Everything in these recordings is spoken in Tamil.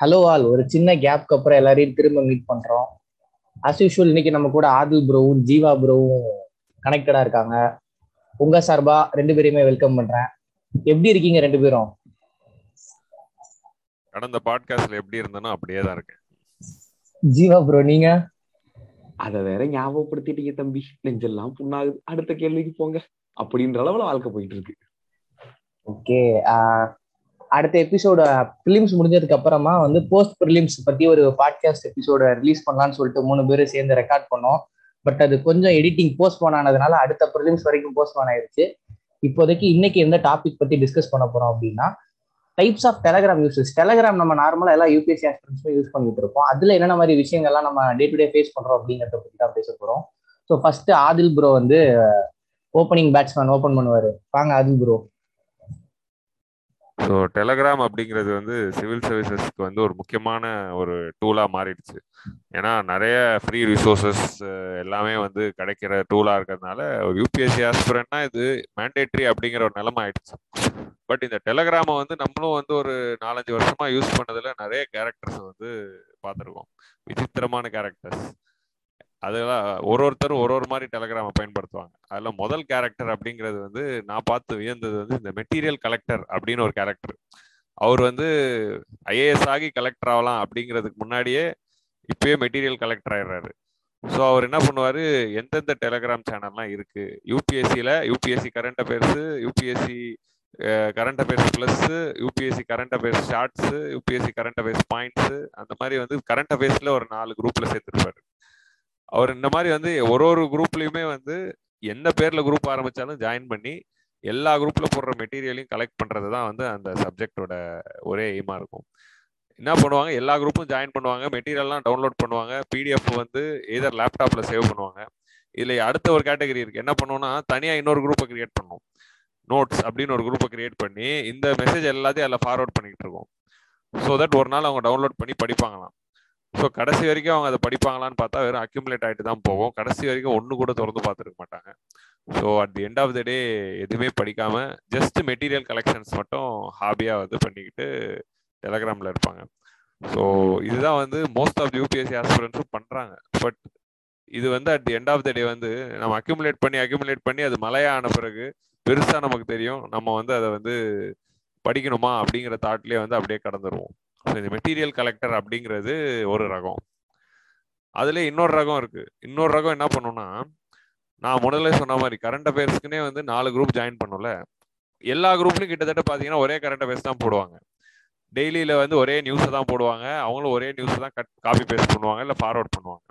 ஹலோ ஆல் ஒரு சின்ன கேப்க்கு அப்புறம் எல்லாரையும் திரும்ப மீட் பண்றோம். அஸ் யூஷுவல் இன்னைக்கு நம்ம கூட ஆதில் ப்ரோவும் ஜீவா ப்ரோவும் கனெக்டடா இருக்காங்க. உங்க சார்பா ரெண்டு பேரையுமே வெல்கம் பண்றேன். எப்படி இருக்கீங்க ரெண்டு பேரும்? கடந்த பாட்காஸ்ட்ல எப்படி இருந்தனோ அப்படியே தான் இருக்கேன். ஜீவா ப்ரோ நீங்க? அத வேற ஞாபகப்படுத்திட்டீங்க தம்பி. நெஞ்செல்லாம் புண்ணாகுது. அடுத்த கேள்விக்கு போங்க. அப்படின்ற அளவுல வாழ்க்கை போயிட்டு இருக்கு. ஓகே அடுத்த எபிசோட ப்ரிலிம்ஸ் முடிஞ்சதுக்கு அப்புறமா வந்து போஸ்ட் பிலிம்ஸ் பத்தி ஒரு பாட்காஸ்ட் எபிசோட ரிலீஸ் பண்ணலாம்னு சொல்லிட்டு மூணு பேரும் சேர்ந்து ரெக்கார்ட் பண்ணோம். பட் அது கொஞ்சம் எடிட்டிங் போஸ்ட்போன் ஆனதுனால அடுத்த ப்ரிலிம்ஸ் வரைக்கும் போஸ்ட்போன் ஆயிருச்சு. இப்போதைக்கு இன்னைக்கு எந்த டாபிக் பத்தி டிஸ்கஸ் பண்ண போறோம் அப்படின்னா types of Telegram uses Telegram நம்ம நார்மலா எல்லா யூபிஎஸ்சி ஆஸ்பிரன்ஸுமே யூஸ் பண்ணிட்டு இருக்கோம் அதுல என்னென்ன மாதிரி விஷயங்கள்லாம் நம்ம டே டு டே ஃபேஸ் பண்றோம் அப்படிங்கிறத பத்தி தான் பேச போறோம். ஸோ ஃபர்ஸ்ட் ஆதில் ப்ரோ வந்து ஓப்பனிங் பேட்ஸ்மேன் ஓப்பன் பண்ணுவாரு. வாங்க ஆதில் ப்ரோ ஸோ டெலகிராம் அப்படிங்கிறது வந்து சிவில் சர்வீசஸ்க்கு வந்து ஒரு முக்கியமான ஒரு டூலாக மாறிடுச்சு. ஏன்னா நிறைய ஃப்ரீ ரிசோர்ஸஸ் எல்லாமே வந்து கிடைக்கிற டூலாக இருக்கிறதுனால ஒரு யூபிஎஸ்சி ஆஸ்பிரண்ட்னா இது மேண்டேட்ரி அப்படிங்கிற ஒரு நிலமை ஆயிடுச்சு. பட் இந்த டெலகிராமை வந்து நம்மளும் வந்து ஒரு நாலஞ்சு வருஷமா யூஸ் பண்ணதில் நிறைய கேரக்டர்ஸ் வந்து பார்த்துருக்கோம். விசித்திரமான கேரக்டர்ஸ் அதெல்லாம் ஒரு ஒருத்தரும் ஒரு ஒரு மாதிரி டெலகிராமை பயன்படுத்துவாங்க. அதில் முதல் கேரக்டர் அப்படிங்கிறது வந்து நான் பார்த்து வியந்தது வந்து இந்த மெட்டீரியல் கலெக்டர் அப்படின்னு ஒரு கேரக்டர் அவர் வந்து ஐஏஎஸ் ஆகி கலெக்டர் ஆகலாம் அப்படிங்கிறதுக்கு முன்னாடியே இப்பயே மெட்டீரியல் கலெக்டர் ஆயிடுறாரு. ஸோ அவர் என்ன பண்ணுவார்? எந்தெந்த டெலகிராம் சேனல்லாம் இருக்குது யூபிஎஸ்சியில் UPSC current affairs UPSC current affairs plus UPSC current affairs shorts UPSC current affairs points அந்த மாதிரி வந்து கரண்ட் அஃபேர்ஸில் ஒரு நாலு குரூப்பில் சேர்த்துருப்பாரு. அவர் இந்த மாதிரி வந்து ஒரு ஒரு குரூப்லயுமே வந்து எந்த பேர்ல குரூப் ஆரம்பிச்சாலும் ஜாயின் பண்ணி எல்லா குரூப்ல போடுற மெட்டீரியலையும் கலெக்ட் பண்றது தான் வந்து அந்த சப்ஜெக்டோட ஒரே எய்மா இருக்கும். என்ன பண்ணுவாங்க? எல்லா குரூப்பும் ஜாயின் பண்ணுவாங்க. மெட்டீரியல்லாம் டவுன்லோட் பண்ணுவாங்க. பிடிஎஃப் வந்து எதர் லேப்டாப்ல சேவ் பண்ணுவாங்க. இதுல அடுத்த ஒரு கேட்டகரி இருக்கு. என்ன பண்ணுவோம்னா தனியா இன்னொரு குரூப்பை கிரியேட் பண்ணும் நோட்ஸ் அப்படின்னு ஒரு குரூப்பை கிரியேட் பண்ணி இந்த மெசேஜ் எல்லாத்தையும் அதில் ஃபார்வர்ட் பண்ணிட்டு இருக்கோம். ஸோ தட் ஒரு நாள் அவங்க டவுன்லோட் பண்ணி படிப்பாங்களாம். ஸோ கடைசி வரைக்கும் அவங்க அதை படிப்பாங்களான்னு பார்த்தா வெறும் அக்யூமுலேட் ஆகிட்டு தான் போகும் கடைசி வரைக்கும் ஒன்று கூட திறந்து பார்த்துருக்க மாட்டாங்க. So at the end of the day எதுவுமே படிக்காமல் ஜஸ்ட் மெட்டீரியல் கலெக்ஷன்ஸ் மட்டும் ஹாபியாக வந்து பண்ணிக்கிட்டு டெலகிராமில் இருப்பாங்க. ஸோ இதுதான் வந்து மோஸ்ட் ஆஃப் யூபிஎஸ்சி ஆஸ்பிரன்ஸும் பண்ணுறாங்க பட் இது வந்து at the end of the day வந்து நம்ம அக்யூமுலேட் பண்ணி அக்யூமுலேட் பண்ணி அது மலையான பிறகு பெருசாக நமக்கு தெரியும். நம்ம வந்து அதை வந்து படிக்கணுமா அப்படிங்கிற தாட்லேயே வந்து அப்படியே கடந்துருவோம். ஸோ இந்த மெட்டீரியல் கலெக்டர் அப்படிங்கிறது ஒரு ரகம். அதுல இன்னொரு ரகம் இருக்கு. இன்னொரு ரகம் என்ன பண்ணும்னா நான் முதல்ல சொன்ன மாதிரி கரண்ட் அஃபேர்ஸ்க்குனே வந்து நாலு குரூப் ஜாயின் பண்ணல எல்லா குரூப்லையும் கிட்டத்தட்ட பார்த்தீங்கன்னா ஒரே கரண்ட் அஃபேர்ஸ் தான் போடுவாங்க. டெய்லியில் வந்து ஒரே நியூஸை தான் போடுவாங்க. அவங்களும் ஒரே நியூஸை தான் கட் காப்பி பேஸ்ட் பண்ணுவாங்க இல்லை ஃபார்வர்ட் பண்ணுவாங்க.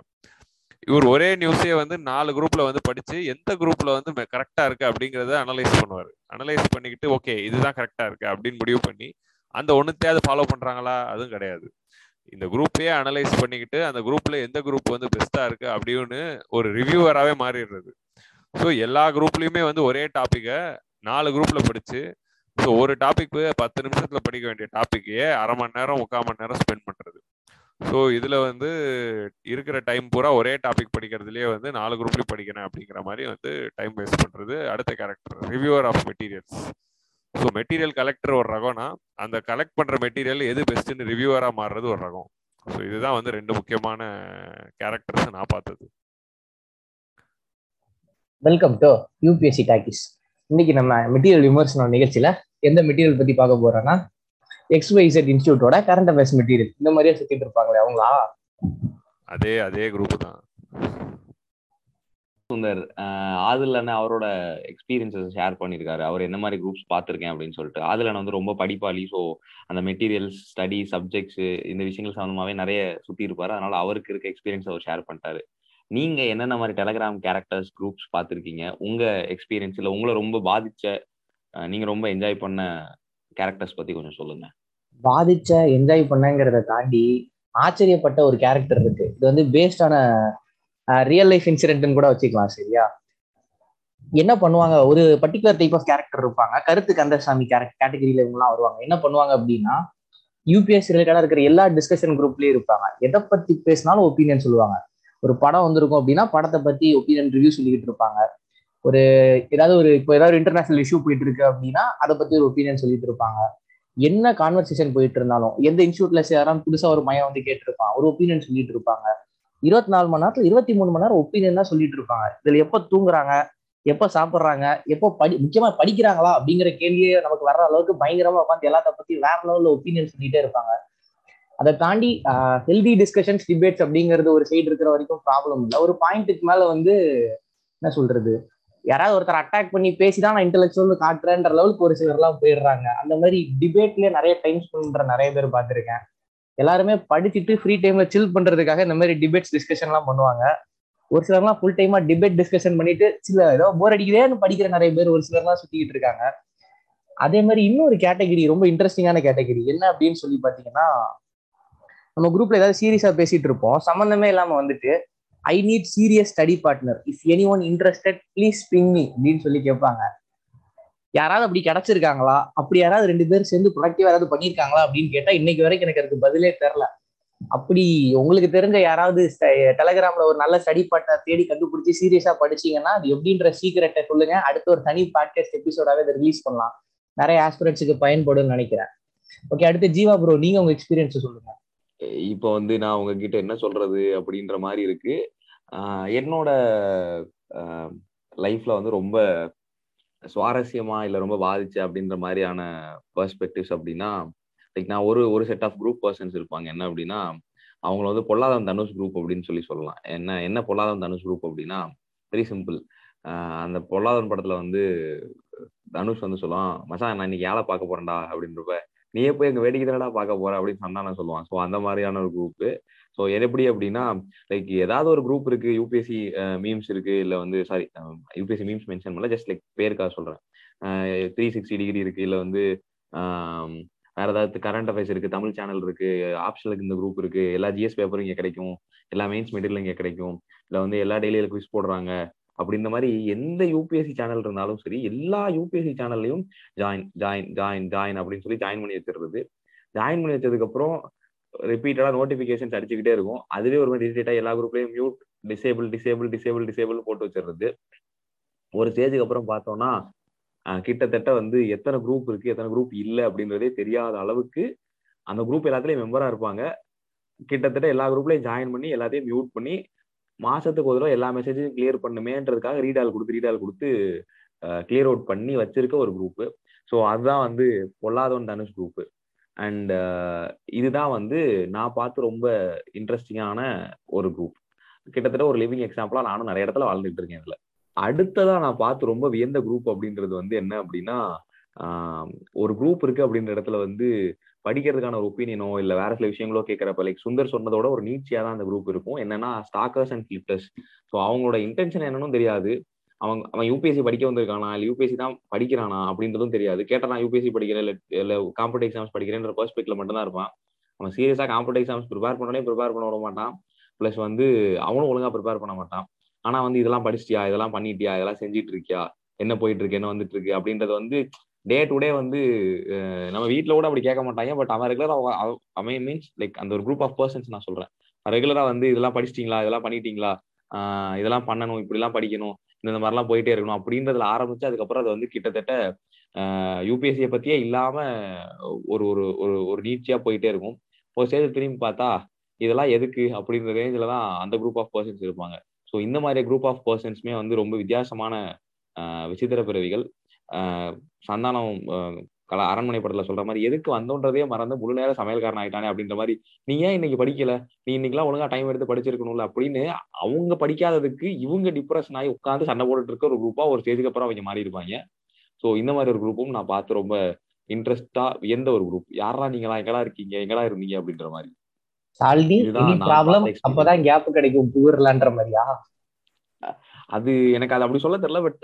இவர் ஒரே நியூஸே வந்து நாலு குரூப்பில் வந்து படித்து எந்த குரூப்பில் வந்து கரெக்டாக இருக்குது அப்படிங்கிறத அனலைஸ் பண்ணுவார். அனலைஸ் பண்ணிக்கிட்டு ஓகே இதுதான் கரெக்டாக இருக்குது அப்படின்னு முடிவு பண்ணி அந்த ஒன்றுத்தையாவது ஃபாலோ பண்ணுறாங்களா அதுவும் கிடையாது. இந்த குரூப்பையே அனலைஸ் பண்ணிக்கிட்டு அந்த குரூப்பில் எந்த குரூப் வந்து பெஸ்ட்டாக இருக்குது அப்படின்னு ஒரு ரிவ்யூவராகவே மாறிடுறது. ஸோ எல்லா குரூப்லேயுமே வந்து ஒரே டாப்பிக்கை நாலு குரூப்பில் படித்து ஸோ ஒரு டாபிக் பத்து நிமிஷத்தில் படிக்க வேண்டிய டாப்பிக்கையே அரை மணி நேரம் முக்கால் மணி நேரம் ஸ்பெண்ட் பண்ணுறது ஸோ இதில் வந்து இருக்கிற டைம் பூரா ஒரே டாபிக் படிக்கிறதுலேயே வந்து நாலு குரூப்லேயும் படிக்கிறேன் அப்படிங்கிற மாதிரி வந்து டைம் வேஸ்ட் பண்ணுறது அடுத்த character reviewer of materials so material collector ஒரு ரகம்னா அந்த கலெக்ட் பண்ற மெட்டீரியல் எது பெஸ்ட்னு ரிவ்யூவரா மாறுறது ஒரு ரகம். ஸோ இதுதான் வந்து ரெண்டு முக்கியமான கேரக்டர்ஸ் நான் பார்த்தது. வெல்கம் டு யூபிஎஸ்சி டாக்கிஸ் இன்னைக்கு நம்ம மெட்டீரியல் விமர்சனம் நிகழ்ச்சியில எந்த மெட்டீரியல் பத்தி பார்க்க போறோம்னா எக்ஸ்ஒய்செட் இன்ஸ்டியூட்டோட கரண்ட் அஃபேர்ஸ் மெட்டீரியல் இந்த மாதிரியே சுத்திட்டு இருப்பாங்களே அவங்களா? அதே அதே குரூப் தான். சுந்தர் ஆதில் அண்ணன் அவரோட எக்ஸ்பீரியன்ஸஸ் ஷேர் பண்ணியிருக்காரு அவர் என்ன மாதிரி குரூப்ஸ் பார்த்துருக்கேன் அப்படின்னு சொல்லிட்டு. ஆதில் அண்ணன் வந்து ரொம்ப படிப்பாளி. ஸோ அந்த மெட்டீரியல்ஸ் ஸ்டடி சப்ஜெக்ட்ஸ் இந்த விஷயங்கள் சம்மந்தமாகவே நிறைய சுற்றி இருப்பார். அதனால அவருக்கு இருக்க எக்ஸ்பீரியன்ஸ் அவர் ஷேர் பண்ணிட்டாரு. நீங்க என்னென்ன மாதிரி டெலகிராம் கேரக்டர்ஸ் குரூப்ஸ் பார்த்துருக்கீங்க? உங்க எக்ஸ்பீரியன்ஸ்ல உங்களை ரொம்ப பாதிச்ச நீங்க ரொம்ப என்ஜாய் பண்ண கேரக்டர்ஸ் பத்தி கொஞ்சம் சொல்லுங்க. பாதிச்ச என்ஜாய் பண்ணங்கிறத தாண்டி ஆச்சரியப்பட்ட ஒரு கேரக்டர் இருக்கு. இது வந்து பேஸ்டான ரியல் லைஃப் இன்சிடென்ட்னு கூட வச்சுக்கலாம் சரியா? என்ன பண்ணுவாங்க? ஒரு பர்டிகுலர் டைப் ஆஃப் கேரக்டர் இருப்பாங்க. கருத்து கந்தசாமி கேரக்டர் கேட்டகரியில இவங்கலாம் வருவாங்க. என்ன பண்ணுவாங்க அப்படின்னா யூபிஎஸ் ரிலேட்டடா இருக்கிற எல்லா டிஸ்கஷன் குரூப்லயும் இருப்பாங்க. எதை பத்தி பேசினாலும் ஒப்பீனியன் சொல்லுவாங்க. ஒரு படம் வந்திருக்கும் அப்படின்னா படத்தை பத்தி ஒப்பீனியன் ரிவ்யூ சொல்லிக்கிட்டு இருப்பாங்க. ஒரு ஏதாவது ஒரு இப்போ ஏதாவது இன்டர்நேஷனல் இஷ்யூ போயிட்டு இருக்கு அப்படின்னா அதை பத்தி ஒரு ஒப்பீனியன் சொல்லிட்டு இருப்பாங்க. என்ன கான்வர்சேஷன் போயிட்டு இருந்தாலும் எந்த இன்ஸ்டியூட்ல சேராம புதுசா ஒரு மையம் வந்து கேட்டிருப்பான். ஒரு ஒப்பீனியன் சொல்லிட்டு இருப்பாங்க. இருபத்தி நாலு மணி நேரத்துல இருபத்தி மூணு மணி நேரம் ஒப்பீனியன் தான் சொல்லிட்டு இருப்பாங்க. இதுல எப்ப தூங்குறாங்க எப்ப சாப்பிடுறாங்க எப்போ படி முக்கியமா படிக்கிறாங்களா அப்படிங்கிற கேள்வியே நமக்கு வர்ற அளவுக்கு பயங்கரமா உட்காந்து எல்லாத்த பத்தி வேற லெவல்ல ஒப்பீனியன் சொல்லிட்டே இருப்பாங்க. அதை தாண்டி ஹெல்தி டிஸ்கஷன்ஸ் டிபேட்ஸ் அப்படிங்கிறது ஒரு சைடு இருக்கிற வரைக்கும் ப்ராப்ளம் இல்லை. ஒரு பாயிண்ட்டுக்கு மேல வந்து என்ன சொல்றது? யாராவது ஒருத்தர் அட்டாக் பண்ணி பேசிதான் நான் இன்டெலக்சுவல் காட்டுறேன்ற லெவலுக்கு ஒரு சிலர்லாம் போயிடுறாங்க. அந்த மாதிரி டிபேட்லயே நிறைய டைம் ஸ்பெண்ட் பண்ற நிறைய பேர் பார்த்துருக்கேன். எல்லாருமே படிச்சுட்டு ஃப்ரீ டைம்ல சில் பண்றதுக்காக இந்த மாதிரி டிபேட்ஸ் டிஸ்கஷன் எல்லாம் பண்ணுவாங்க. ஒரு சிலர்லாம் ஃபுல் டைமா டிபேட் டிஸ்கஷன் பண்ணிட்டு சில ஏதோ போர் அடிக்குதேன்னு படிக்கிற நிறைய பேர் ஒரு சிலர்லாம் சுத்திக்கிட்டு இருக்காங்க. அதே மாதிரி இன்னொரு கேட்டகரி ரொம்ப இன்ட்ரெஸ்டிங்கான கேட்டகரி என்ன அப்படின்னு சொல்லி பாத்தீங்கன்னா நம்ம குரூப்ல ஏதாவது சீரியஸா பேசிட்டு இருப்போம். சம்மந்தமே இல்லாம வந்துட்டு I need serious study partner if anyone interested please ping me அப்படின்னு சொல்லி கேட்பாங்க. யாராவது அப்படி கிடைச்சிருக்காங்களா? அப்படி யாராவது ரெண்டு பேரும் சேர்ந்து ப்ரொடக்டிவ் யாராவது பண்ணியிருக்காங்களா? அப்படின்னு கேட்டா இன்னைக்கு வரைக்கும் எனக்கு அதுக்கு பதிலே தெரில அப்படி உங்களுக்கு தெரிஞ்ச யாராவது டெலகிராம்ல ஒரு நல்ல ஸ்டடி பார்ட்னர் தேடி கண்டுபிடிச்சி சீரியஸா படிச்சீங்கன்னா அது எப்படின்ற சீக்கிரட்டை சொல்லுங்க. அடுத்து ஒரு தனி பாட்காஸ்ட் எபிசோடாவே அதை ரிலீஸ் பண்ணலாம். நிறைய ஆஸ்பிரன்ஸுக்கு பயன்படும் நினைக்கிறேன். ஓகே அடுத்து ஜீவா ப்ரோ நீங்க உங்க எக்ஸ்பீரியன்ஸ் சொல்லுங்க. இப்போ வந்து நான் உங்ககிட்ட என்ன சொல்றது அப்படின்ற மாதிரி இருக்கு. என்னோட லைஃப்ல வந்து ரொம்ப சுவாரஸ்யமா இல்லை ரொம்ப பாதிச்சு அப்படின்ற மாதிரியான பெர்ஸ்பெக்டிவ்ஸ் அப்படின்னா லைக் நான் ஒரு ஒரு செட் ஆஃப் குரூப் பர்சன்ஸ் இருப்பாங்க. என்ன அப்படின்னா அவங்கள வந்து பொல்லாதம் தனுஷ் குரூப் அப்படின்னு சொல்லி சொல்லலாம். என்ன என்ன பொல்லாதம் தனுஷ் குரூப் அப்படின்னா வெரி சிம்பிள் அந்த பொல்லாதவன் படத்துல வந்து தனுஷ் வந்து சொல்லுவான் மச்சான் நான் இன்னைக்கு ஏழை பார்க்க போறேன்டா? அப்படின்றப்ப நீயே போய் எங்க வேடிக்கை தானடா பார்க்க போற? அப்படின்னு சொன்னா நான் சொல்லுவான். ஸோ அந்த மாதிரியான ஒரு குரூப்பு ஸோ எப்படி அப்படின்னா லைக் ஏதாவது ஒரு குரூப் இருக்கு யூபிஎஸ்சி மீம்ஸ் இருக்கு இல்லை வந்து சாரி யூபிஎஸ்சி மீம்ஸ் மென்ஷன் பண்ணல ஜஸ்ட் லைக் பேருக்காக சொல்றேன். த்ரீ சிக்ஸ்டி டிகிரி இருக்கு இல்லை வந்து வேற ஏதாவது கரண்ட் அஃபேர்ஸ் இருக்கு தமிழ் சேனல் இருக்கு ஆப்ஷனுக்கு இந்த குரூப் இருக்கு எல்லா ஜிஎஸ் பேப்பரும் இங்கே கிடைக்கும் எல்லா மெயின்ஸ் மெட்டீரியல் இங்கே கிடைக்கும் இல்லை வந்து எல்லா டெய்லியில குவிஸ் போடுறாங்க அப்படி இந்த மாதிரி எந்த யூபிஎஸ்சி சேனல் இருந்தாலும் சரி எல்லா யூபிஎஸ்சி சேனல்லையும் ஜாயின் ஜாயின் ஜாயின் ஜாயின் அப்படின்னு சொல்லி ஜாயின் பண்ணி வச்சிருது ஜாயின் பண்ணி வச்சதுக்கப்புறம் ரிப்பீட்டடா நோட்டிபிகேஷன்ஸ் அடிச்சுக்கிட்டே இருக்கும். அதுவே ஒரு மாதிரி இரிட்டேட்டா எல்லா குரூப்லயும் mute disable disable disable disable போட்டு வச்சிருது ஒரு ஸ்டேஜுக்கு அப்புறம் பார்த்தோம்னா கிட்டத்தட்ட வந்து எத்தனை குரூப் இருக்கு எத்தனை குரூப் இல்லை அப்படின்றதே தெரியாத அளவுக்கு அந்த குரூப் எல்லாத்துலயும் மெம்பரா இருப்பாங்க. கிட்டத்தட்ட எல்லா குரூப்லயும் ஜாயின் பண்ணி எல்லாத்தையும் மியூட் பண்ணி மாசத்துக்கு ஒரு தடவை எல்லா மெசேஜையும் கிளியர் பண்ணுமேன்றதுக்காக ரீடால் கொடுத்து ரீடால் கொடுத்து கிளியர் அவுட் பண்ணி வச்சிருக்க ஒரு குரூப் ஸோ அதுதான் வந்து பொல்லாதவன் தனுஷ் குரூப்பு அண்ட் இதுதான் வந்து நான் பார்த்து ரொம்ப இன்ட்ரெஸ்டிங்கான ஒரு குரூப் கிட்டத்தட்ட ஒரு லிவிங் எக்ஸாம்பிளாக நானும் நிறைய இடத்துல வாழ்ந்துட்டு இருக்கேன் இதில். அடுத்ததாக நான் பார்த்து ரொம்ப வியந்த குரூப் அப்படின்றது வந்து என்ன அப்படின்னா ஒரு குரூப் இருக்கு அப்படின்ற இடத்துல வந்து படிக்கிறதுக்கான ஒரு ஒப்பீனியனோ இல்லை வேற சில விஷயங்களோ கேட்குறப்ப லைக் சுந்தர் சொன்னதோட ஒரு நீச்சியாக தான் அந்த குரூப் இருக்கும். என்னன்னா ஸ்டாக்கர்ஸ் அண்ட் கிளிப்டர்ஸ் ஸோ அவங்களோட இன்டென்ஷன் என்னன்னு தெரியாது. அவன் அவன் யூபிஎஸ்சி படிக்க வந்திருக்கானா? இல்லை யூபிஎஸ்சி தான் படிக்கிறானா? அப்படின்றதும் தெரியாது. கேட்டால் நான் யூபிஎஸ்சி படிக்கிறேன் இல்லை இல்லை காம்படிவ் எக்ஸாம்ஸ் படிக்கிறேன்ற பர்ஸ்பெக்ட்ல மட்டும் தான் இருப்பான். அவன் சீரியஸாக காம்படிவ் எக்ஸாம்ஸ் ப்ரிப்பேர் பண்ணனே ப்ரிப்பேர் பண்ண விட மாட்டான். ப்ளஸ் வந்து அவனும் ஒழுங்கா ப்ரிப்பேர் பண்ண மாட்டான். ஆனால் வந்து இதெல்லாம் படிச்சிட்டியா? இதெல்லாம் பண்ணிட்டியா? இதெல்லாம் செஞ்சிட்டு இருக்கியா என்ன போயிட்டு இருக்கு என்ன வந்துட்டு இருக்கு அப்படின்றது வந்து டே டு டே வந்து நம்ம வீட்டில் கூட அப்படி கேட்க மாட்டாங்க. பட் அவன் ரெகுலராக அவன் மீன்ஸ் லைக் அந்த ஒரு குரூப் ஆஃப் பர்சன்ஸ் நான் சொல்கிறேன் ரெகுலராக வந்து இதெல்லாம் படிச்சிட்டிங்களா? இதெல்லாம் பண்ணிட்டீங்களா? இதெல்லாம் பண்ணணும் இப்படிலாம் படிக்கணும். இந்த மாதிரிலாம் போயிட்டே இருக்கணும். அப்படின்றதுல ஆரம்பிச்சு அதுக்கப்புறம் அது வந்து கிட்டத்தட்ட யூபிஎஸ்சியை பத்தியே இல்லாம ஒரு ஒரு ஒரு ஒரு நீட்சியா போயிட்டே இருக்கும். ஒரு ஸ்டேஜ் திரும்பி பார்த்தா இதெல்லாம் எதுக்கு? அப்படின்ற ரேஞ்சில தான் அந்த குரூப் ஆஃப் பர்சன்ஸ் இருப்பாங்க. ஸோ இந்த மாதிரி குரூப் ஆஃப் பர்சன்ஸ்மே வந்து ரொம்ப வித்தியாசமான விசித்திர பிறவிகள். சந்தானம் கல அரண்மனை படத்துல சொல்ற மாதிரி எதுக்கு வந்தோன்றதே மறந்து முழு நேரம் சமையல்காரன் ஆயிட்டானே அப்படின்ற மாதிரி நீ ஏன் இன்னைக்கு படிக்கல? நீ இன்னைக்கெல்லாம் ஒழுங்கா டைம் எடுத்து படிச்சிருக்கணும்ல அப்படின்னு அவங்க படிக்காததுக்கு இவங்க டிப்ரெஷன் ஆகி உட்காந்து சண்டை போட்டுட்டு இருக்க ஒரு குரூப்பா ஒரு ஸ்டேஜுக்கு அப்புறம் அவங்க மாறி இருப்பாங்க ஸோ இந்த மாதிரி ஒரு குரூப்பும் நான் பார்த்து ரொம்ப இன்ட்ரெஸ்டா எந்த ஒரு குரூப் யாரா நீங்களா எங்கடா இருக்கீங்க? எங்கடா இருந்தீங்க? அப்படின்ற மாதிரி. அப்பதான் கேப் கிடைக்கும். புகர்லான்ற மாதிரியா? அது எனக்கு அது அப்படி சொல்ல தெரியல பட்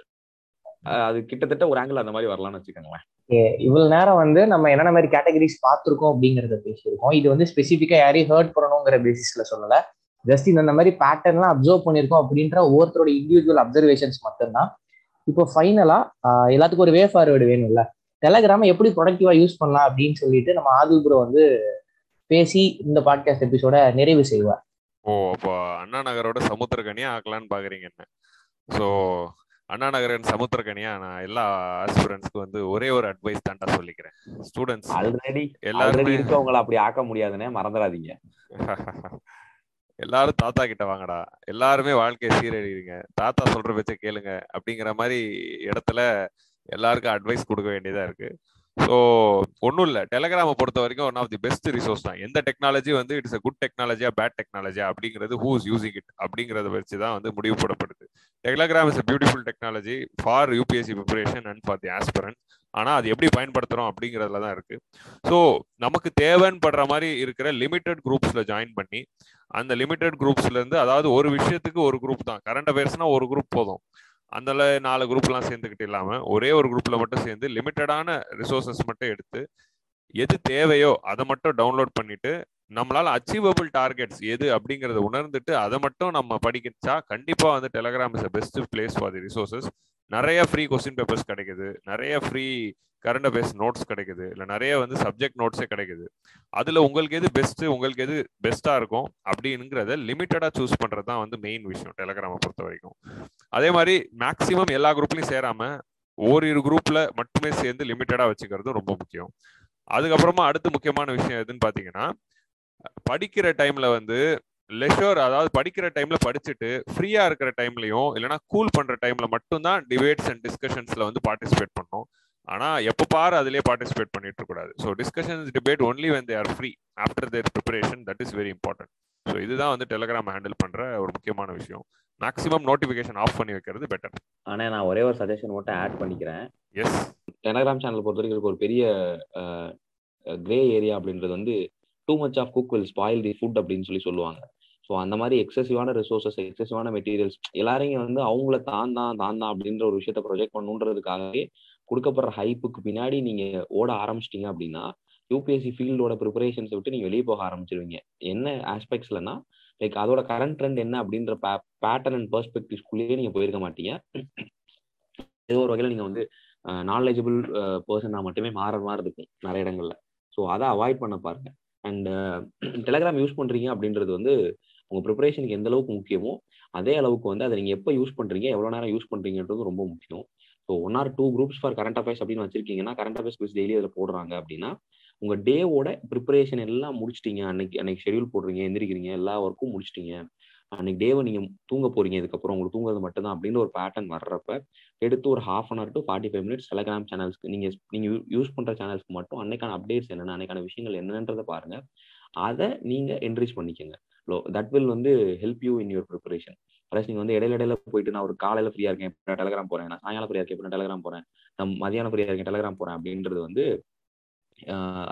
அது கிட்டத்தட்ட ஒரு ஆங்கிள் அந்த மாதிரி வரலாம்னு வச்சுக்கோங்களேன். இவ்வளவு நேரம் வந்து நம்ம என்னென்ன மாதிரி கேட்டகரிஸ் பார்த்துருக்கோம் அப்படிங்கறத பேசியிருக்கோம். இது வந்து ஸ்பெசிஃபிக்கா யாரையும் ஹர்ட் பண்ணணுங்கிற பேசிஸ்ல சொல்லல. ஜஸ்ட் இந்த மாதிரி பேட்டர்ன்லாம் அப்சர்வ் பண்ணியிருக்கோம் அப்படின்ற ஒவ்வொருத்தரோட இண்டிவிஜுவல் அப்சர்வேஷன்ஸ் மட்டும்தான். இப்போ ஃபைனலா எல்லாத்துக்கும் ஒரு வே ஃபார்வேர்டு வேணும்ல. டெலகிராம எப்படி ப்ரொடக்டிவா யூஸ் பண்ணலாம் அப்படின்னு சொல்லிட்டு நம்ம ஆதில் ப்ரோ வந்து பேசி இந்த பாட்காஸ்ட் எபிசோட நிறைவு செய்வார். ஓ அப்போ அண்ணா நகரோட சமுத்திரக்கனியா ஆக்கலான்னு பாக்குறீங்க என்ன? ஸோ அண்ணா நகரன் சமுத்திரக்கனியா நான் எல்லா ஆஸ்பிரன்ஸ்க்கு வந்து ஒரே ஒரு அட்வைஸ் தான்டா சொல்லிக்கிறேன். ஸ்டூடெண்ட்ஸ் ஆல்ரெடி எல்லாருமே இருக்கவங்கள அப்படி ஆக்க முடியாதுன்னே மறந்துடாதீங்க. எல்லாரும் தாத்தா கிட்ட வாங்கடா. எல்லாருமே வாழ்க்கையை சீரழிறீங்க தாத்தா சொல்ற பேச்ச கேளுங்க அப்படிங்கிற மாதிரி இடத்துல எல்லாருக்கும் அட்வைஸ் கொடுக்க வேண்டியதா இருக்கு. ஸோ ஒன்றும் இல்லை. டெலகிராமை பொறுத்த வரைக்கும் one of the best resource தான். எந்த டெக்னாலஜி வந்து இட்ஸ் அ குட் டெக்னாலஜியா பேட் டெக்னாலஜியா அப்படிங்கிறது ஹூ இஸ் யூசிங் இட் அப்படிங்கிறத வச்சு தான் வந்து முடிவு Telegram is a beautiful technology for UPSC preparation and for the aspirant ஆனால் அது எப்படி பயன்படுத்துகிறோம் அப்படிங்கிறதுல தான் இருக்குது ஸோ நமக்கு தேவைன்னு படுற மாதிரி இருக்கிற லிமிடெட் குரூப்ஸில் ஜாயின் பண்ணி அந்த லிமிடெட் குரூப்ஸ்லேருந்து அதாவது ஒரு விஷயத்துக்கு ஒரு குரூப் தான். கரண்ட் அஃபேர்ஸ்னால் ஒரு குரூப் போதும். அதில் நாலு குரூப்லாம் சேர்ந்துக்கிட்டு இல்லாமல் ஒரே ஒரு குரூப்பில் மட்டும் சேர்ந்து லிமிட்டடான ரிசோர்ஸஸ் மட்டும் எடுத்து எது தேவையோ அதை மட்டும் டவுன்லோட் பண்ணிட்டு நம்மளால அச்சீவபிள் டார்கெட்ஸ் எது அப்படிங்கறத உணர்ந்துட்டு அதை மட்டும் நம்ம படிக்கச்சா கண்டிப்பா வந்து Telegram is best place for the resources நிறைய ஃப்ரீ கொஸ்டின் பேப்பர்ஸ் கிடைக்குது. நிறைய ஃப்ரீ கரண்ட் அஃபேர்ஸ் நோட்ஸ் கிடைக்குது. இல்லை நிறைய வந்து சப்ஜெக்ட் நோட்ஸே கிடைக்குது. அதில் உங்களுக்கு எது பெஸ்ட்டு உங்களுக்கு எது பெஸ்ட்டாக இருக்கும் அப்படிங்கிறத லிமிட்டடாக சூஸ் பண்ணுறது தான் வந்து மெயின் விஷயம் டெலகிராமை பொறுத்த வரைக்கும். அதே மாதிரி மேக்ஸிமம் எல்லா குரூப்லையும் சேராமல் ஓரிரு குரூப்பில் மட்டுமே சேர்ந்து லிமிட்டடாக வச்சுக்கிறது ரொம்ப முக்கியம். அதுக்கப்புறமா அடுத்து முக்கியமான விஷயம் எதுன்னு பார்த்தீங்கன்னா படிக்கிற டைம்ல வந்து லெஷர் அதாவது படிக்கிற டைம்ல படிச்சுட்டு ஃப்ரீயா இருக்கிற டைம்லயும் இல்லைன்னா கூல் பண்ற டைம்ல மட்டும்தான் டிபேட்ஸ் அண்ட் டிஸ்கஷன்ஸ்ல வந்து பார்ட்டிசிபேட் பண்ணணும். ஆனா எப்ப பாரு அதுலயே பார்ட்டிசிபேட் பண்ணிட்டு கூடாது. So discussions debate only when they are free after their preparation that is very important so இதுதான் வந்து டெலிகிராம் ஹேண்டில் பண்ற ஒரு முக்கியமான விஷயம். மேக்ஸிமம் நோட்டிபிகேஷன் ஆஃப் பண்ணி வைக்கிறது பெட்டர் ஆனா நான் ஒரே ஒரு சஜஷன் மட்டும் ஆட் பண்ணிக்கிறேன். எஸ் டெலகிராம் சேனல் பொறுத்த வரைக்கும் ஒரு பெரிய கிரே ஏரியா அப்படின்றது வந்து too much of cook will spoil the food அப்படின்னு சொல்லி சொல்லுவாங்க. ஸோ அந்த மாதிரி எக்ஸசிவான ரிசோர்சஸ் எக்ஸசிவான மெட்டீரியல்ஸ் எல்லாரையும் வந்து அவங்கள தான் தான் தான் தான் அப்படின்ற ஒரு விஷயத்த ப்ரொஜெக்ட் பண்ணுன்றதுக்காகவே கொடுக்கப்படுற ஹைப்புக்கு பின்னாடி நீங்க ஓட ஆரம்பிச்சிட்டீங்க அப்படின்னா யூபிஎஸ்சி ஃபீல்டோட ப்ரிப்பரேஷன்ஸை விட்டு நீங்க வெளியே போக ஆரம்பிச்சிருவீங்க. என்ன ஆஸ்பெக்ட்ஸ்லன்னா லைக் அதோட கரண்ட் ட்ரெண்ட் என்ன அப்படின்ற பேட்டர்ன் அண்ட் பெர்ஸ்பெக்டிவ்ஸ்குள்ளேயே நீங்க போயிருக்க மாட்டீங்க. ஏதோ ஒரு வகையில் நீங்க வந்து நாலேஜபிள் பர்சனாக மட்டுமே மாற மாதிரி இருக்கும் நிறைய இடங்கள்ல. ஸோ அதை அவாய்ட் பண்ண பாருங்க. அண்ட் டெலகிராம் யூஸ் பண்ணுறீங்க அப்படின்றது வந்து உங்கள் ப்ரிப்பரேஷனுக்கு எந்த அளவுக்கு முக்கியமோ அதே அளவுக்கு வந்து அதை நீங்கள் எப்போ யூஸ் பண்ணுறீங்க எவ்வளோ நேரம் யூஸ் பண்ணுறீங்கன்றது ரொம்ப முக்கியம். So one or two groups for current affairs அப்படின்னு வச்சிருக்கீங்கன்னா கரண்ட் அஃபேர்ஸ் குவிஸ் டெய்லி அதில் போடுறாங்க அப்படின்னா உங்கள் டேவோட ப்ரிப்பரேஷன் எல்லாம் முடிச்சிட்டீங்க. அன்னைக்கு அன்னைக்கு ஷெடியூல் போடுறீங்க எந்திரிக்கிறீங்க எல்லா ஒர்க்கும் முடிச்சிட்டீங்க. அன்னைக்கு டேவை நீங்க தூங்க போறீங்க இதுக்கப்புறம் உங்களுக்கு தூங்குறது மட்டும்தான் அப்படின்னு ஒரு பேட்டர்ன் வர்றப்ப எடுத்து ஒரு half an hour to forty five minutes Telegram சேனல்ஸ்க்கு நீங்க நீங்க யூஸ் பண்ற சேனல்ஸ்க்கு மட்டும் அன்னைக்கான அப்டேட்ஸ் என்னென்ன அன்னைக்கான விஷயங்கள் என்னன்றதை பாருங்க. அதை நீங்க என்ரீச் பண்ணிக்கோங்க. தட் வில் வந்து help you in your preparation plus நீங்க வந்து இடையில இடையில போயிட்டு நான் ஒரு காலையில ஃப்ரீயா இருக்கேன் இப்போ டெலகிராம் போறேன்? நான் சாயங்காலம் ஃப்ரீயா இருக்கேன் இப்போ டெலகிராம் போறேன்? நான் மதியானம் ஃப்ரீயா இருக்கேன் டெலகிராம் போறேன் அப்படின்றது வந்து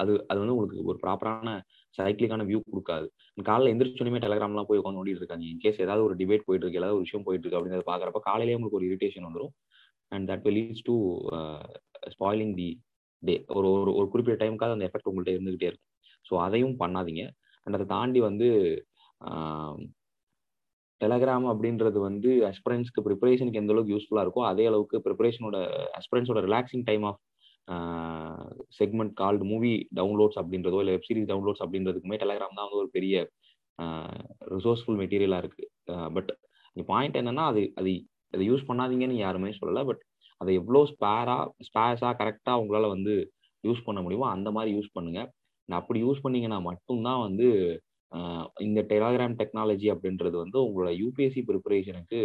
அது அது வந்து உங்களுக்கு ஒரு ப்ராப்பரான சைக்கிளிக்கான வியூ கொடுக்காது. காலையில் எந்திரிச்சோடனே டெலகிராம்லாம் போய் உட்காந்து ஓடிட்டு இருக்காங்க. இன் கேஸ் ஏதாவது ஒரு டிபேட் போயிட்டு இருக்கு ஏதாவது ஒரு விஷயம் போயிட்டு இருக்கு அப்படிங்கிறத பாக்குறப்ப காலையிலேயே உங்களுக்கு ஒரு இரிட்டேஷன் வந்துடும் and that will leads to spoiling the day ஒரு ஒரு ஒரு குறிப்பிட்ட டைமுக்காக அந்த எஃபெக்ட் உங்கள்கிட்ட இருந்துகிட்டே இருக்கும். ஸோ அதையும் பண்ணாதீங்க. அண்ட் அதை தாண்டி வந்து டெலகிராம் அப்படின்றது வந்து அஸ்பிரன்ஸ்க்கு ப்ரிப்பரேஷனுக்கு எந்த அளவுக்கு யூஸ்ஃபுல்லாக இருக்கோ அதே அளவுக்கு ப்ரிப்பரேஷனோட அஸ்பிரன்ஸோட relaxing time of segment called movie downloads அப்படின்றதோ இல்லை வெப்சீரிஸ் டவுன்லோட்ஸ் அப்படின்றதுக்குமே டெலகிராம் தான் வந்து ஒரு பெரிய ரிசோர்ஸ்ஃபுல் மெட்டீரியலாக இருக்குது பட் பாயிண்ட் என்னன்னா அது அது அதை யூஸ் பண்ணாதீங்கன்னு யாருமே சொல்லலை பட் அதை எவ்வளோ ஸ்பேராக ஸ்பேஸாக கரெக்டாக உங்களால் வந்து யூஸ் பண்ண முடியுமோ அந்த மாதிரி யூஸ் பண்ணுங்கள் அப்படி யூஸ் பண்ணீங்கன்னா மட்டும்தான் வந்து இந்த டெலாகிராம் டெக்னாலஜி அப்படின்றது வந்து உங்களோட யூபிஎஸ்சி ப்ரிப்பரேஷனுக்கு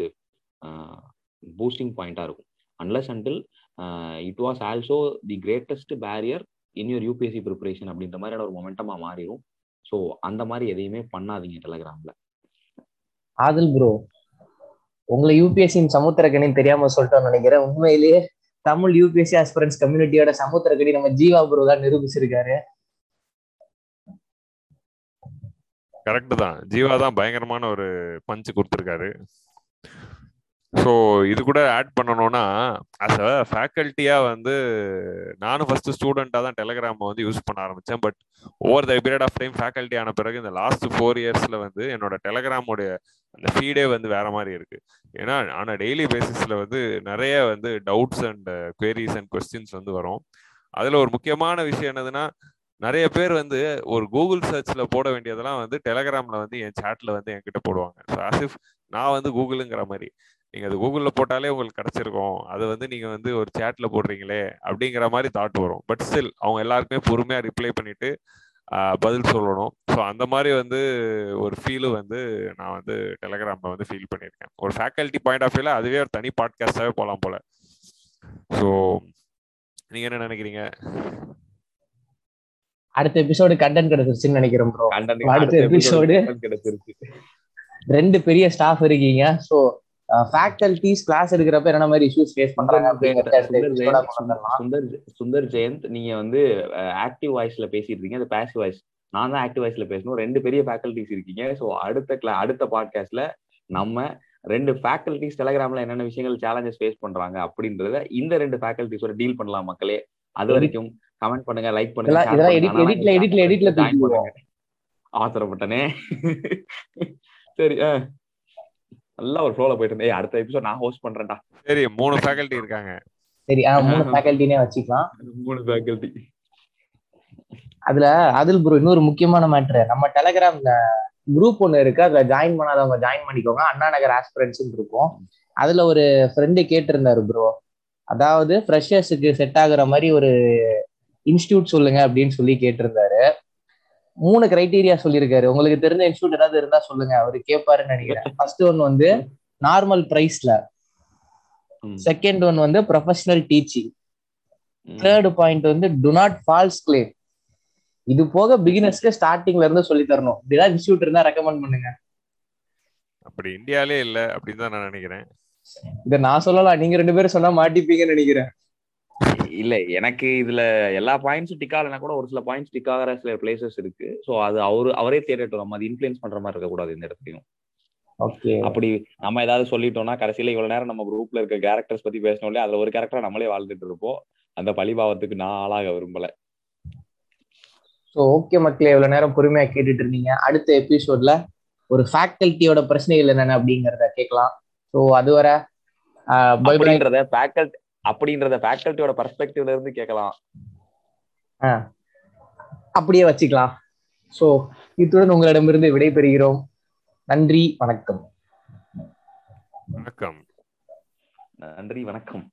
பூஸ்டிங் பாயிண்ட்டாக இருக்கும். Unless until it was also the greatest barrier in your UPSC preparation அப்படின்ற மாதிரியான ஒரு மொமெண்டமா மாறிடும் ஸோ அந்த மாதிரி எதையுமே பண்ணாதீங்க டெலகிராம்ல ஆதில் ப்ரோ உங்களை யூபிஎஸ்சியின் சமுத்திரக்கணின்னு தெரியாம சொல்லிட்டோம்னு நினைக்கிறேன். உண்மையிலேயே தமிழ் யூபிஎஸ்சி ஆஸ்பிரன்ஸ் கம்யூனிட்டியோட சமுத்திரக்கணி நம்ம ஜீவா ப்ரோ தான் நிரூபிச்சிருக்காரு. கரெக்ட் தான். ஜீவா தான் பயங்கரமான ஒரு பஞ்சு கொடுத்துருக்காரு. ஸோ இது கூட ஆட் பண்ணணும்னா அஸ் அ ஃபேக்கல்ட்டியாக வந்து நானும் ஃபர்ஸ்ட் ஸ்டூடெண்ட்டாக தான் டெலகிராம் வந்து யூஸ் பண்ண ஆரம்பித்தேன் but over the period of time faculty ஆன பிறகு இந்த லாஸ்ட் ஃபோர் இயர்ஸில் வந்து என்னோட டெலகிராமோடைய அந்த ஃபீடே வந்து வேற மாதிரி இருக்கு. ஏன்னா ஆனால் டெய்லி பேசிஸில் வந்து நிறைய வந்து doubts and queries and questions வந்து வரும். அதில் ஒரு முக்கியமான விஷயம் என்னதுன்னா நிறைய பேர் வந்து ஒரு கூகுள் சர்ச்சில் போட வேண்டியதெல்லாம் வந்து டெலகிராமில் வந்து என் சேட்டில் வந்து என்கிட்ட போடுவாங்க. ஸோ ஆசிஃப் நான் வந்து கூகுளுங்கிற மாதிரி. நீங்க அது கூகுள்ல போட்டாலே உங்களுக்கு கிடைச்சிருக்கும். அது வந்து நீங்க வந்து ஒரு சேட்ல போடுறீங்களே அப்படிங்கிற மாதிரி தாட் வரும். பட் ஸ்டில் அவங்க எல்லாருக்குமே பொறுமையா ரிப்ளை பண்ணிட்டு ஆஹ், பதில் சொல்லணும். ஸோ அந்த மாதிரி வந்து ஒரு ஃபீலு வந்து நான் வந்து டெலகிராம்ல வந்து ஃபீல் பண்ணியிருக்கேன். ஒரு ஃபேக்கல்ட்டி பாயிண்ட் ஆஃப் வியூல அதுவே ஒரு தனி பாட்காஸ்டாவே போகலாம் போல. ஸோ நீங்க என்ன நினைக்கிறீங்க? அடுத்த எபிசோடு கண்டென்ட் கிடைச்சிருச்சுன்னு நினைக்கிறேன் ப்ரோ Content- அடுத்த content கிடைச்சிருச்சு. ரெண்டு பெரிய ஸ்டாஃப் இருக்கீங்க. ஸோ ஃபேக்கல்டிஸ் கிளாஸ் எடுக்கிறப்ப என்ன மாதிரி இஷ்யூஸ் ஃபேஸ் பண்றாங்க சுந்தர். சுந்தர் ஜெயந்த் நீங்க வந்து ஆக்டிவ் வாய்ஸ்ல பேசிட்டு இருக்கீங்க அது பாசிவ் வாய்ஸ் நான் தான் ஆக்டிவ் வாய்ஸ்ல பேசணும் ரெண்டு பெரிய ஃபேக்கல்டிஸ் இருக்கீங்க ஸோ அடுத்த கிளா அடுத்த பாட்காஸ்ட்ல நம்ம ரெண்டு ஃபேக்கல்டிஸ் டெலகிராம்ல என்னென்ன விஷயங்கள் சேலஞ்சஸ் ஃபேஸ் பண்றாங்க அப்படின்றத இந்த ரெண்டு ஃபேக்கல்டிஸோட டீல் பண்ணலாம் மக்களே அது வரைக்கும் கமெண்ட் பண்ணுங்க லைக் பண்ணுங்க editல join தூக்கிடுவோம். பண்ணுங்க. ஆத்திரப்பட்டனே சரி. நல்லா ஒரு ஃப்ளோல போயிட்டு இருந்தேன் ஏய், அடுத்த எபிசோட் நான் ஹோஸ்ட் பண்றேன்டா. சரி மூணு ஃபேக்கல்ட்டி இருக்காங்க. சரி மூணு ஃபேக்கல்டினே வச்சுக்கலாம். மூணு ஃபேக்கல்டி அதுல அதில் ப்ரோ இன்னொரு முக்கியமான மேட்ரு நம்ம டெலகிராம்ல குரூப் ஒன்று இருக்கு. அதுல ஜாயின் பண்ணாதவங்க ஜாயின் பண்ணிக்கோங்க. அண்ணா நகர் ஆஸ்பிரன்ஸ் இருக்கும். அதுல ஒரு ஃப்ரெண்டு கேட்டிருந்தாரு ப்ரோ அதாவது ஃப்ரெஷர்ஸுக்கு செட் ஆகுற மாதிரி ஒரு இன்ஸ்டியூட் சொல்லுங்க அப்படின்னு சொல்லி கேட்டிருந்தாரு. மூணு கிரைட்டீரியா சொல்லியிருக்காரு. உங்களுக்கு தெரிஞ்ச இன்ஸ்டியூட் ஏதாவது இருந்தா சொல்லுங்க. அவரு கேட்பாருன்னு நினைக்கிறேன். ஃபர்ஸ்ட் ஒன் வந்து நார்மல் பிரைஸ்ல செகண்ட் ஒன் வந்து ப்ரொஃபஷனல் டீச்சிங் தேர்ட் பாயிண்ட் வந்து டு நாட் ஃபால்ஸ் கிளைம் இது போக பிகினர்ஸ்க்கு ஸ்டார்டிங்ல இருந்து சொல்லி தரணும். இப்படிதான் இன்ஸ்டியூட் இருந்தா ரெக்கமெண்ட் பண்ணுங்க. அப்படி இந்தியாலே இல்ல அப்படின்னு தான் நான் நினைக்கிறேன். இத நான் சொல்லலாம். நீங்க ரெண்டு பேரும் சொன்னா மாட்டிப்பீங்கன்னு நினைக்கிறேன். இல்ல எனக்கு இதுல எல்லா பாயிண்ட்ஸும் டிக் ஆகலைன்னா கூட ஒரு சில பாயிண்ட்ஸ் டிக் ஆகிற சில பிளேசஸ் இருக்கு. சோ அது அவரு அவரே தேடட்டும் நம்ம அது இன்ஃபுளுன்ஸ் பண்ற மாதிரி இருக்கக்கூடாது இந்த இடத்துலயும். அப்படி நம்ம ஏதாவது சொல்லிட்டோம்னா கடைசியில இவ்வளவு நேரம் நம்ம குரூப்ல இருக்க கேரக்டர்ஸ் பத்தி பேசணும் இல்லையா அதுல ஒரு கேரக்டர் நம்மளே வாழ்ந்துட்டு இருப்போம். அந்த பழிபாவத்துக்கு நான் ஆளாக விரும்பல. ஸோ ஓகே மக்களே இவ்வளவு நேரம் பொறுமையா கேட்டுட்டு இருந்தீங்க. அடுத்த எபிசோட்ல ஒரு ஃபேக்கல்ட்டியோட பிரச்சனைகள் என்னென்ன அப்படிங்கறத கேட்கலாம். ஸோ அதுவரை அப்படின்றத ஃபேக்கல்டி அப்படின்றத ஃபேக்கல்ட்டியோட பர்ஸ்பெக்டிவ்ல இருந்து கேட்கலாம். அப்படியே வச்சுக்கலாம். ஸோ இத்துடன் உங்களிடமிருந்து விடைபெறுகிறோம். நன்றி வணக்கம். வணக்கம். நன்றி வணக்கம்.